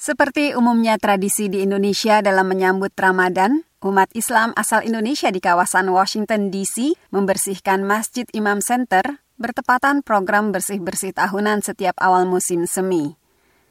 Seperti umumnya tradisi di Indonesia dalam menyambut Ramadan, umat Islam asal Indonesia di kawasan Washington DC membersihkan Masjid Imam Center bertepatan program bersih-bersih tahunan setiap awal musim semi.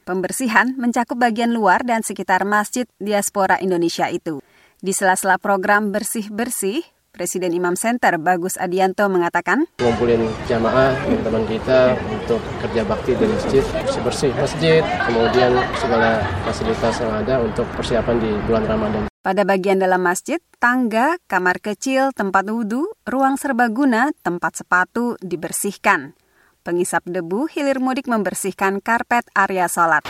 Pembersihan mencakup bagian luar dan sekitar Masjid Diaspora Indonesia itu. Di sela-sela program bersih-bersih, Presiden Imam Center Bagus Adianto mengatakan, Ngumpulin jamaah, teman-teman kita untuk kerja bakti di masjid, bersih-bersih masjid, kemudian segala fasilitas yang ada untuk persiapan di bulan Ramadan. Pada bagian dalam masjid, tangga, kamar kecil, tempat wudhu, ruang serbaguna, tempat sepatu dibersihkan. Pengisap debu hilir mudik membersihkan karpet area sholat.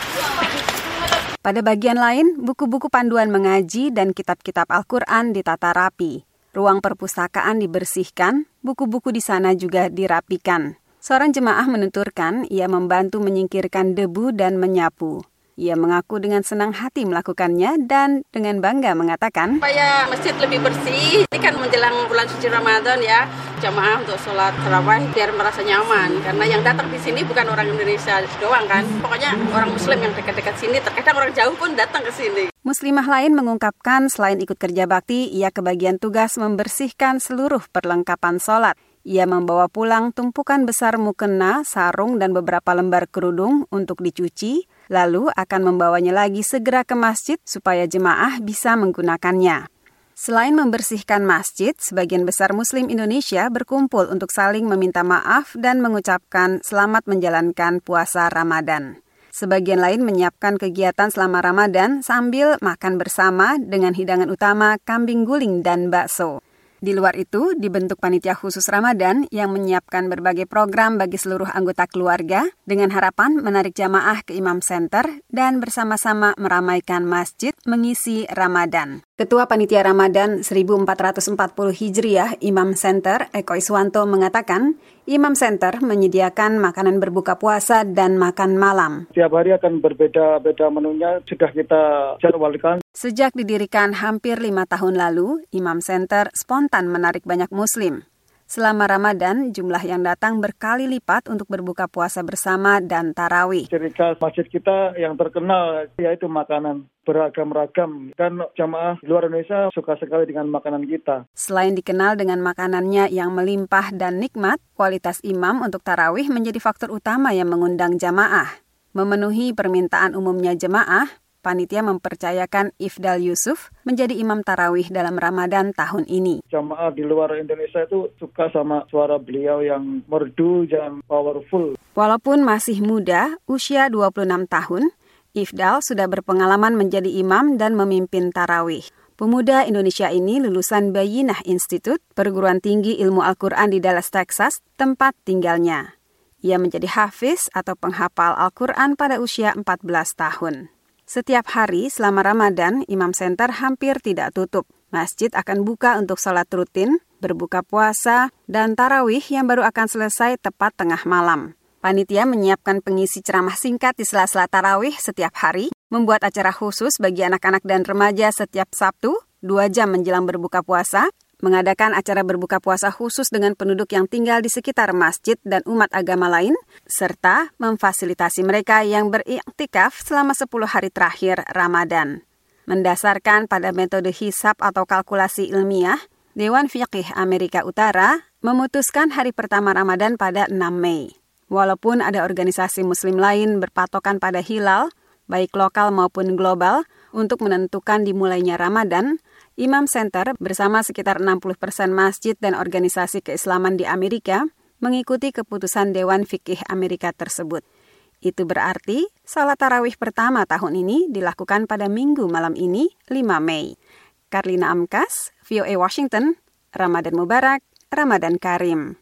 Pada bagian lain, buku-buku panduan mengaji dan kitab-kitab Al-Quran ditata rapi. Ruang perpustakaan dibersihkan, buku-buku di sana juga dirapikan. Seorang jemaah menuturkan ia membantu menyingkirkan debu dan menyapu. Ia mengaku dengan senang hati melakukannya dan dengan bangga mengatakan, Supaya masjid lebih bersih, ini kan menjelang bulan suci Ramadan ya, jamaah untuk sholat tarawih biar merasa nyaman. Karena yang datang di sini bukan orang Indonesia doang kan, pokoknya orang Muslim yang dekat-dekat sini, terkadang orang jauh pun datang ke sini. Muslimah lain mengungkapkan selain ikut kerja bakti, ia kebagian tugas membersihkan seluruh perlengkapan sholat. Ia membawa pulang tumpukan besar mukena, sarung, dan beberapa lembar kerudung untuk dicuci, lalu akan membawanya lagi segera ke masjid supaya jemaah bisa menggunakannya. Selain membersihkan masjid, sebagian besar Muslim Indonesia berkumpul untuk saling meminta maaf dan mengucapkan selamat menjalankan puasa Ramadan. Sebagian lain menyiapkan kegiatan selama Ramadan sambil makan bersama dengan hidangan utama kambing guling dan bakso. Di luar itu, dibentuk panitia khusus Ramadan yang menyiapkan berbagai program bagi seluruh anggota keluarga dengan harapan menarik jamaah ke Imam Center dan bersama-sama meramaikan masjid mengisi Ramadan. Ketua Panitia Ramadan 1440 Hijriah Imam Center Eko Iswanto mengatakan, Imam Center menyediakan makanan berbuka puasa dan makan malam. Setiap hari akan berbeda-beda menunya, sudah kita jadwalkan. Sejak didirikan hampir lima tahun lalu, Imam Center spontan menarik banyak muslim. Selama Ramadan, jumlah yang datang berkali lipat untuk berbuka puasa bersama dan tarawih. Ciri khas masjid kita yang terkenal yaitu makanan beragam-ragam. Kan jamaah luar Indonesia suka sekali dengan makanan kita. Selain dikenal dengan makanannya yang melimpah dan nikmat, kualitas imam untuk tarawih menjadi faktor utama yang mengundang jamaah. Memenuhi permintaan umumnya jemaah, panitia mempercayakan Ifdal Yusuf menjadi imam tarawih dalam Ramadan tahun ini. Jamaah di luar Indonesia itu suka sama suara beliau yang merdu dan powerful. Walaupun masih muda, usia 26 tahun, Ifdal sudah berpengalaman menjadi imam dan memimpin tarawih. Pemuda Indonesia ini lulusan Bayinah Institute, perguruan tinggi ilmu Al-Quran di Dallas, Texas, tempat tinggalnya. Ia menjadi hafiz atau penghafal Al-Quran pada usia 14 tahun. Setiap hari selama Ramadan, Imam Center hampir tidak tutup. Masjid akan buka untuk sholat rutin, berbuka puasa, dan tarawih yang baru akan selesai tepat tengah malam. Panitia menyiapkan pengisi ceramah singkat di sela-sela tarawih setiap hari, membuat acara khusus bagi anak-anak dan remaja setiap Sabtu, dua jam menjelang berbuka puasa, mengadakan acara berbuka puasa khusus dengan penduduk yang tinggal di sekitar masjid dan umat agama lain, serta memfasilitasi mereka yang beriktikaf selama 10 hari terakhir Ramadan. Mendasarkan pada metode hisap atau kalkulasi ilmiah, Dewan Fiqih Amerika Utara memutuskan hari pertama Ramadan pada 6 Mei. Walaupun ada organisasi muslim lain berpatokan pada hilal, baik lokal maupun global, untuk menentukan dimulainya Ramadan, Imam Center bersama sekitar 60 persen masjid dan organisasi keislaman di Amerika mengikuti keputusan Dewan Fikih Amerika tersebut. Itu berarti salat tarawih pertama tahun ini dilakukan pada minggu malam ini, 5 Mei. Karlina Amkas, VOA Washington, Ramadan Mubarak, Ramadan Karim.